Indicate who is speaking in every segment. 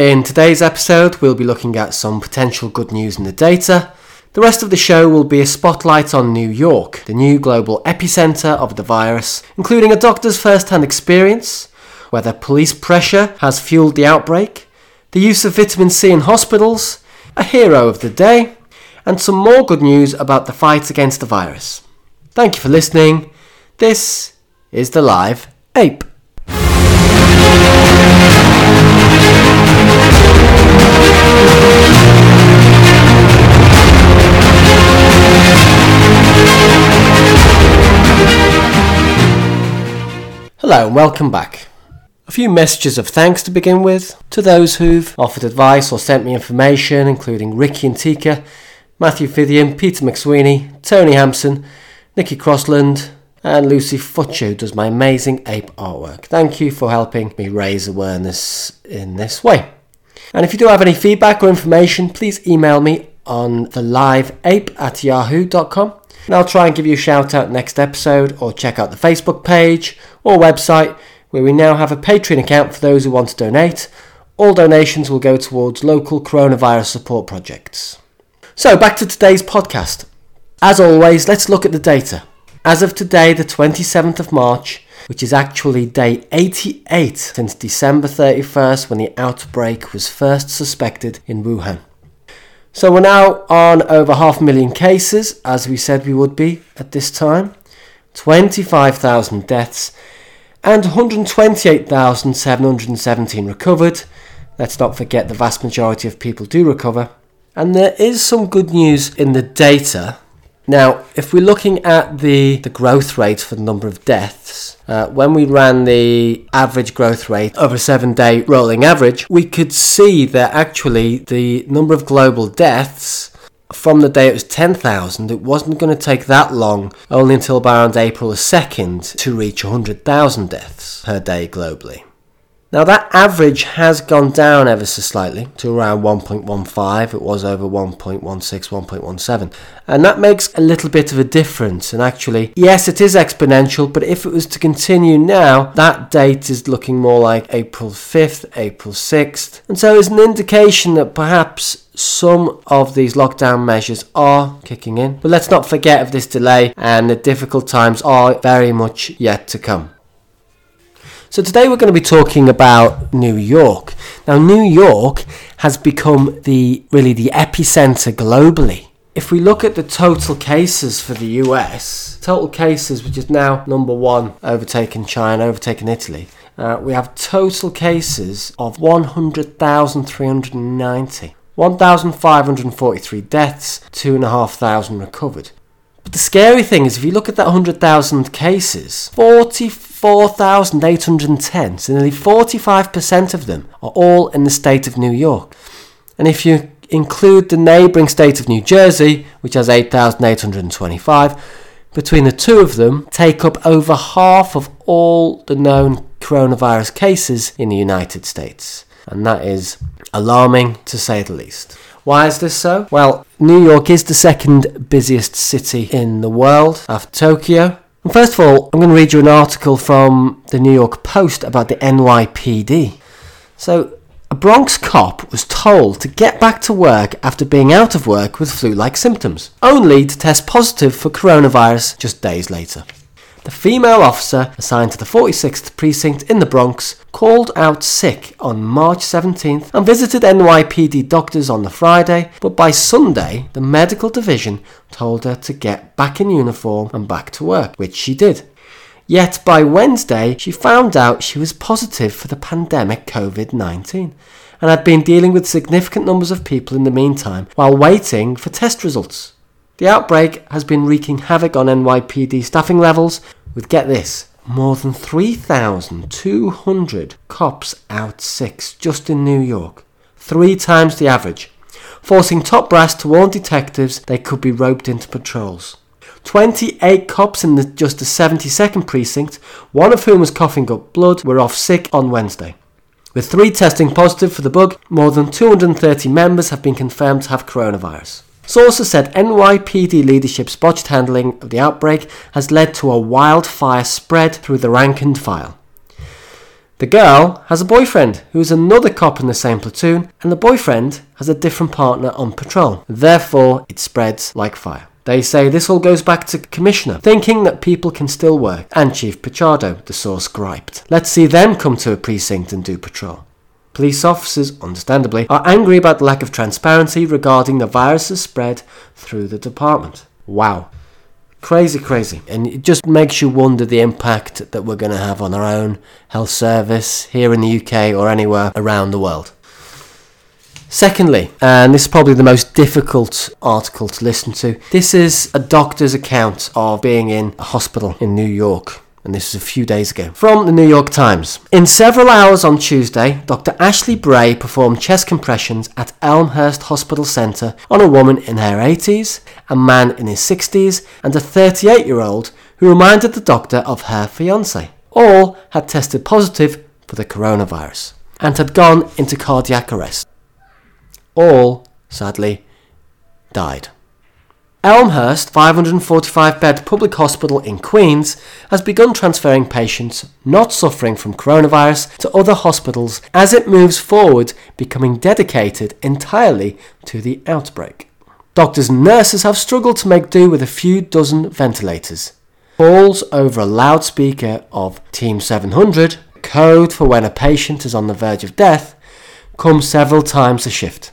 Speaker 1: In today's episode, we'll be looking at some potential good news in the data. The rest of the show will be a spotlight on New York, the new global epicenter of the virus, including a doctor's first hand experience, whether police pressure has fueled the outbreak, the use of vitamin C in hospitals, a hero of the day, and some more good news about the fight against the virus. Thank you for listening. This is the Live Ape. Hello and welcome back. A few messages of thanks to begin with to those who've offered advice or sent me information, including Ricky and Tika, Matthew Fithian, Peter McSweeney, Tony Hampson, Nikki Crossland, and Lucy Futcher, who does my amazing ape artwork. Thank you for helping me raise awareness in this way. And if you do have any feedback or information, please email me on the live ape at yahoo.com and I'll try and give you a shout out next episode or check out the Facebook page or website where we now have a Patreon account for those who want to donate. All donations will go towards local coronavirus support projects. So, back to today's podcast. As always, let's look at the data. As of today, the 27th of March, which is actually day 88 since December 31st when the outbreak was first suspected in Wuhan. So we're now on over half a million cases, as we said we would be at this time, 25,000 deaths, and 128,717 recovered. Let's not forget the vast majority of people do recover. And there is some good news in the data now, if we're looking at the, the growth rate for the number of deaths, uh, when we ran the average growth rate over a seven day rolling average, we could see that actually the number of global deaths from the day it was 10,000, it wasn't going to take that long, only until around April 2nd, to reach 100,000 deaths per day globally. Now that average has gone down ever so slightly to around 1.15. It was over 1.16, 1.17. And that makes a little bit of a difference. And actually, yes, it is exponential, but if it was to continue now, that date is looking more like April 5th, April 6th. And so it's an indication that perhaps some of these lockdown measures are kicking in. But let's not forget of this delay, and the difficult times are very much yet to come. So today we're going to be talking about New York. Now New York has become the really the epicenter globally. If we look at the total cases for the US, total cases which is now number 1 overtaking China, overtaking Italy. Uh, we have total cases of 100,390. 1,543 deaths, 2,500 recovered. But the scary thing is, if you look at that 100,000 cases, 44,810, so nearly 45% of them are all in the state of New York. And if you include the neighbouring state of New Jersey, which has 8,825, between the two of them, take up over half of all the known coronavirus cases in the United States. And that is alarming to say the least. Why is this so? Well, New York is the second busiest city in the world after Tokyo. And first of all, I'm going to read you an article from the New York Post about the NYPD. So, a Bronx cop was told to get back to work after being out of work with flu like symptoms, only to test positive for coronavirus just days later. The female officer assigned to the 46th precinct in the Bronx called out sick on March 17th and visited NYPD doctors on the Friday, but by Sunday, the medical division told her to get back in uniform and back to work, which she did. Yet by Wednesday, she found out she was positive for the pandemic COVID 19 and had been dealing with significant numbers of people in the meantime while waiting for test results. The outbreak has been wreaking havoc on NYPD staffing levels, with get this, more than 3,200 cops out sick just in New York, three times the average, forcing top brass to warn detectives they could be roped into patrols. 28 cops in the, just the 72nd precinct, one of whom was coughing up blood, were off sick on Wednesday. With three testing positive for the bug, more than 230 members have been confirmed to have coronavirus. Sources said NYPD leadership's botched handling of the outbreak has led to a wildfire spread through the rank and file. The girl has a boyfriend who is another cop in the same platoon, and the boyfriend has a different partner on patrol. Therefore, it spreads like fire. They say this all goes back to Commissioner, thinking that people can still work, and Chief Pichardo, the source griped. Let's see them come to a precinct and do patrol. Police officers, understandably, are angry about the lack of transparency regarding the virus's spread through the department. Wow. Crazy, crazy. And it just makes you wonder the impact that we're going to have on our own health service here in the UK or anywhere around the world. Secondly, and this is probably the most difficult article to listen to, this is a doctor's account of being in a hospital in New York and this is a few days ago. From the New York Times. In several hours on Tuesday, Dr. Ashley Bray performed chest compressions at Elmhurst Hospital Centre on a woman in her 80s, a man in his 60s, and a 38 year old who reminded the doctor of her fiance. All had tested positive for the coronavirus and had gone into cardiac arrest. All, sadly, died. Elmhurst 545 bed public hospital in Queens has begun transferring patients not suffering from coronavirus to other hospitals as it moves forward, becoming dedicated entirely to the outbreak. Doctors and nurses have struggled to make do with a few dozen ventilators. Calls over a loudspeaker of Team 700, code for when a patient is on the verge of death, come several times a shift.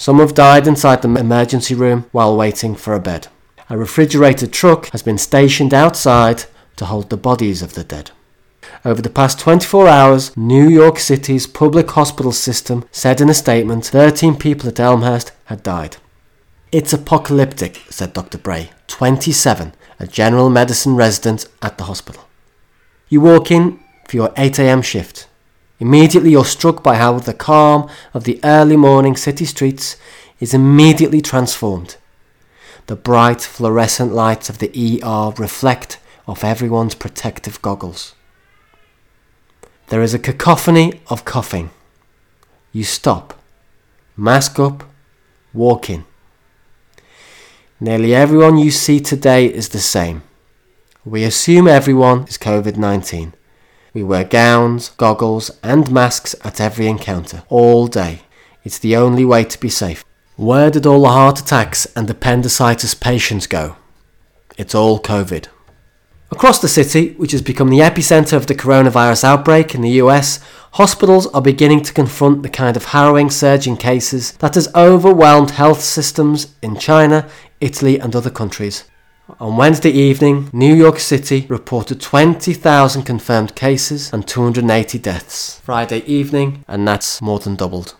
Speaker 1: Some have died inside the emergency room while waiting for a bed. A refrigerated truck has been stationed outside to hold the bodies of the dead. Over the past 24 hours, New York City's public hospital system said in a statement 13 people at Elmhurst had died. It's apocalyptic, said Dr. Bray, 27, a general medicine resident at the hospital. You walk in for your 8am shift. Immediately you're struck by how the calm of the early morning city streets is immediately transformed. The bright fluorescent lights of the ER reflect off everyone's protective goggles. There is a cacophony of coughing. You stop, mask up, walk in. Nearly everyone you see today is the same. We assume everyone is COVID 19. We wear gowns, goggles, and masks at every encounter, all day. It's the only way to be safe. Where did all the heart attacks and appendicitis patients go? It's all COVID. Across the city, which has become the epicenter of the coronavirus outbreak in the US, hospitals are beginning to confront the kind of harrowing surge in cases that has overwhelmed health systems in China, Italy, and other countries. On Wednesday evening, New York City reported 20,000 confirmed cases and 280 deaths. Friday evening, and that's more than doubled.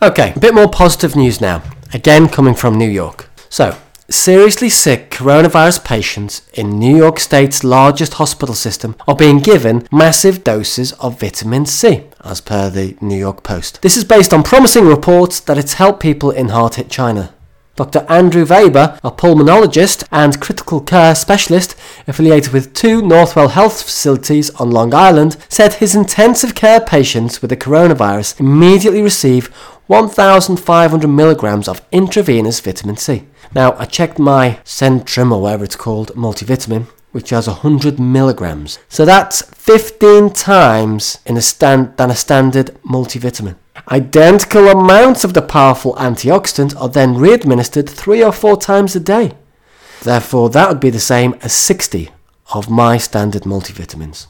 Speaker 1: Okay, a bit more positive news now, again coming from New York. So, seriously sick coronavirus patients in New York State's largest hospital system are being given massive doses of vitamin C, as per the New York Post. This is based on promising reports that it's helped people in hard hit China. Dr. Andrew Weber, a pulmonologist and critical care specialist affiliated with two Northwell Health facilities on Long Island, said his intensive care patients with the coronavirus immediately receive 1,500 milligrams of intravenous vitamin C. Now, I checked my Centrum or whatever it's called multivitamin, which has 100 milligrams. So that's 15 times in a stand, than a standard multivitamin. Identical amounts of the powerful antioxidant are then re-administered three or four times a day. Therefore, that would be the same as 60 of my standard multivitamins.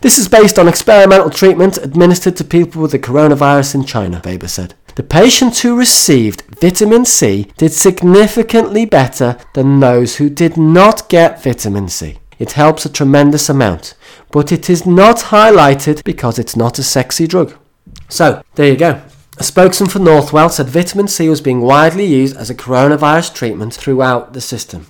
Speaker 1: This is based on experimental treatment administered to people with the coronavirus in China, Weber said. The patients who received vitamin C did significantly better than those who did not get vitamin C. It helps a tremendous amount, but it is not highlighted because it's not a sexy drug. So, there you go. A spokesman for Northwell said vitamin C was being widely used as a coronavirus treatment throughout the system.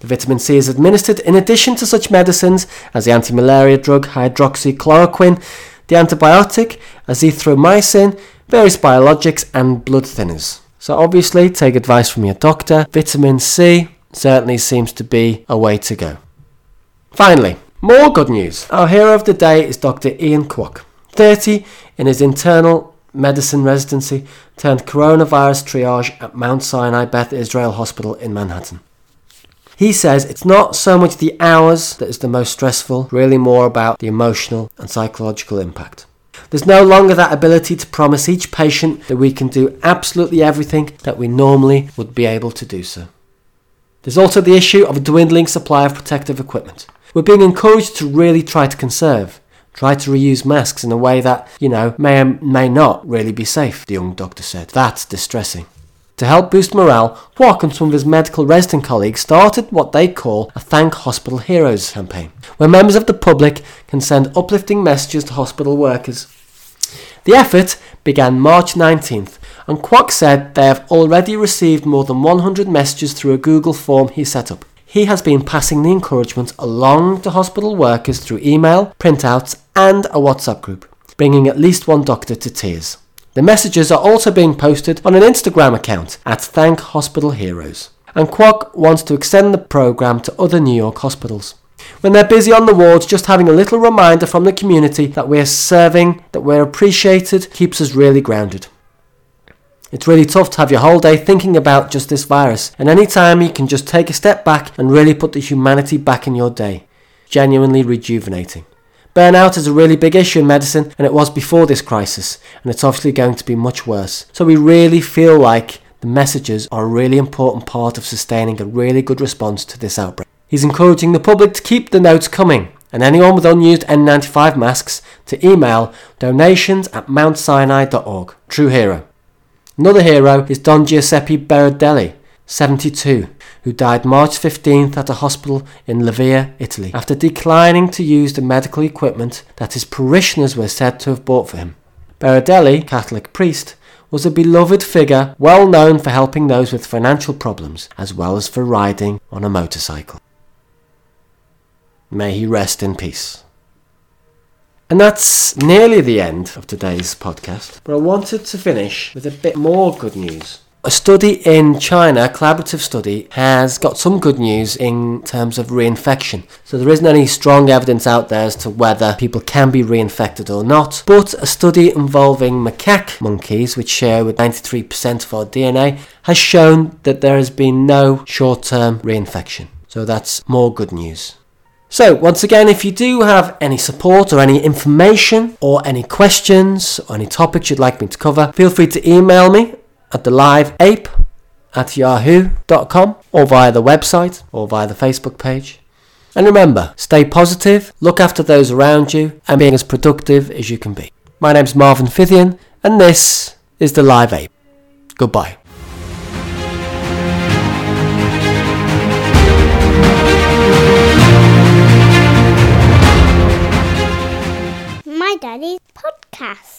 Speaker 1: The vitamin C is administered in addition to such medicines as the anti-malaria drug hydroxychloroquine, the antibiotic azithromycin, various biologics and blood thinners. So obviously take advice from your doctor. Vitamin C certainly seems to be a way to go. Finally, more good news. Our hero of the day is Dr. Ian Kwok. 30 in his internal medicine residency turned coronavirus triage at Mount Sinai Beth Israel Hospital in Manhattan. He says it's not so much the hours that is the most stressful, really more about the emotional and psychological impact. There's no longer that ability to promise each patient that we can do absolutely everything that we normally would be able to do so. There's also the issue of a dwindling supply of protective equipment. We're being encouraged to really try to conserve, try to reuse masks in a way that, you know, may or may not really be safe, the young doctor said. That's distressing. To help boost morale, Kwok and some of his medical resident colleagues started what they call a Thank Hospital Heroes campaign, where members of the public can send uplifting messages to hospital workers. The effort began March 19th and Kwok said they have already received more than 100 messages through a Google form he set up. He has been passing the encouragement along to hospital workers through email, printouts, and a WhatsApp group, bringing at least one doctor to tears. The messages are also being posted on an Instagram account at Thank Hospital Heroes. And Kwok wants to extend the program to other New York hospitals. When they're busy on the wards, just having a little reminder from the community that we're serving, that we're appreciated, keeps us really grounded. It's really tough to have your whole day thinking about just this virus, and any time you can just take a step back and really put the humanity back in your day. Genuinely rejuvenating. Burnout is a really big issue in medicine, and it was before this crisis, and it's obviously going to be much worse. So we really feel like the messages are a really important part of sustaining a really good response to this outbreak. He's encouraging the public to keep the notes coming, and anyone with unused N95 masks to email donations at mountsinai.org. True hero. Another hero is Don Giuseppe Berardelli, 72, who died March 15th at a hospital in Lavia, Italy, after declining to use the medical equipment that his parishioners were said to have bought for him. Berardelli, Catholic priest, was a beloved figure well known for helping those with financial problems as well as for riding on a motorcycle. May he rest in peace. And that's nearly the end of today's podcast, but I wanted to finish with a bit more good news. A study in China, a collaborative study, has got some good news in terms of reinfection. So there isn't any strong evidence out there as to whether people can be reinfected or not. But a study involving macaque monkeys, which share with 93% of our DNA, has shown that there has been no short term reinfection. So that's more good news. So, once again, if you do have any support or any information or any questions or any topics you'd like me to cover, feel free to email me at the live ape at yahoo.com or via the website or via the Facebook page. And remember, stay positive, look after those around you, and being as productive as you can be. My name's Marvin Fithian, and this is the Live Ape. Goodbye.
Speaker 2: Daddy's Podcast.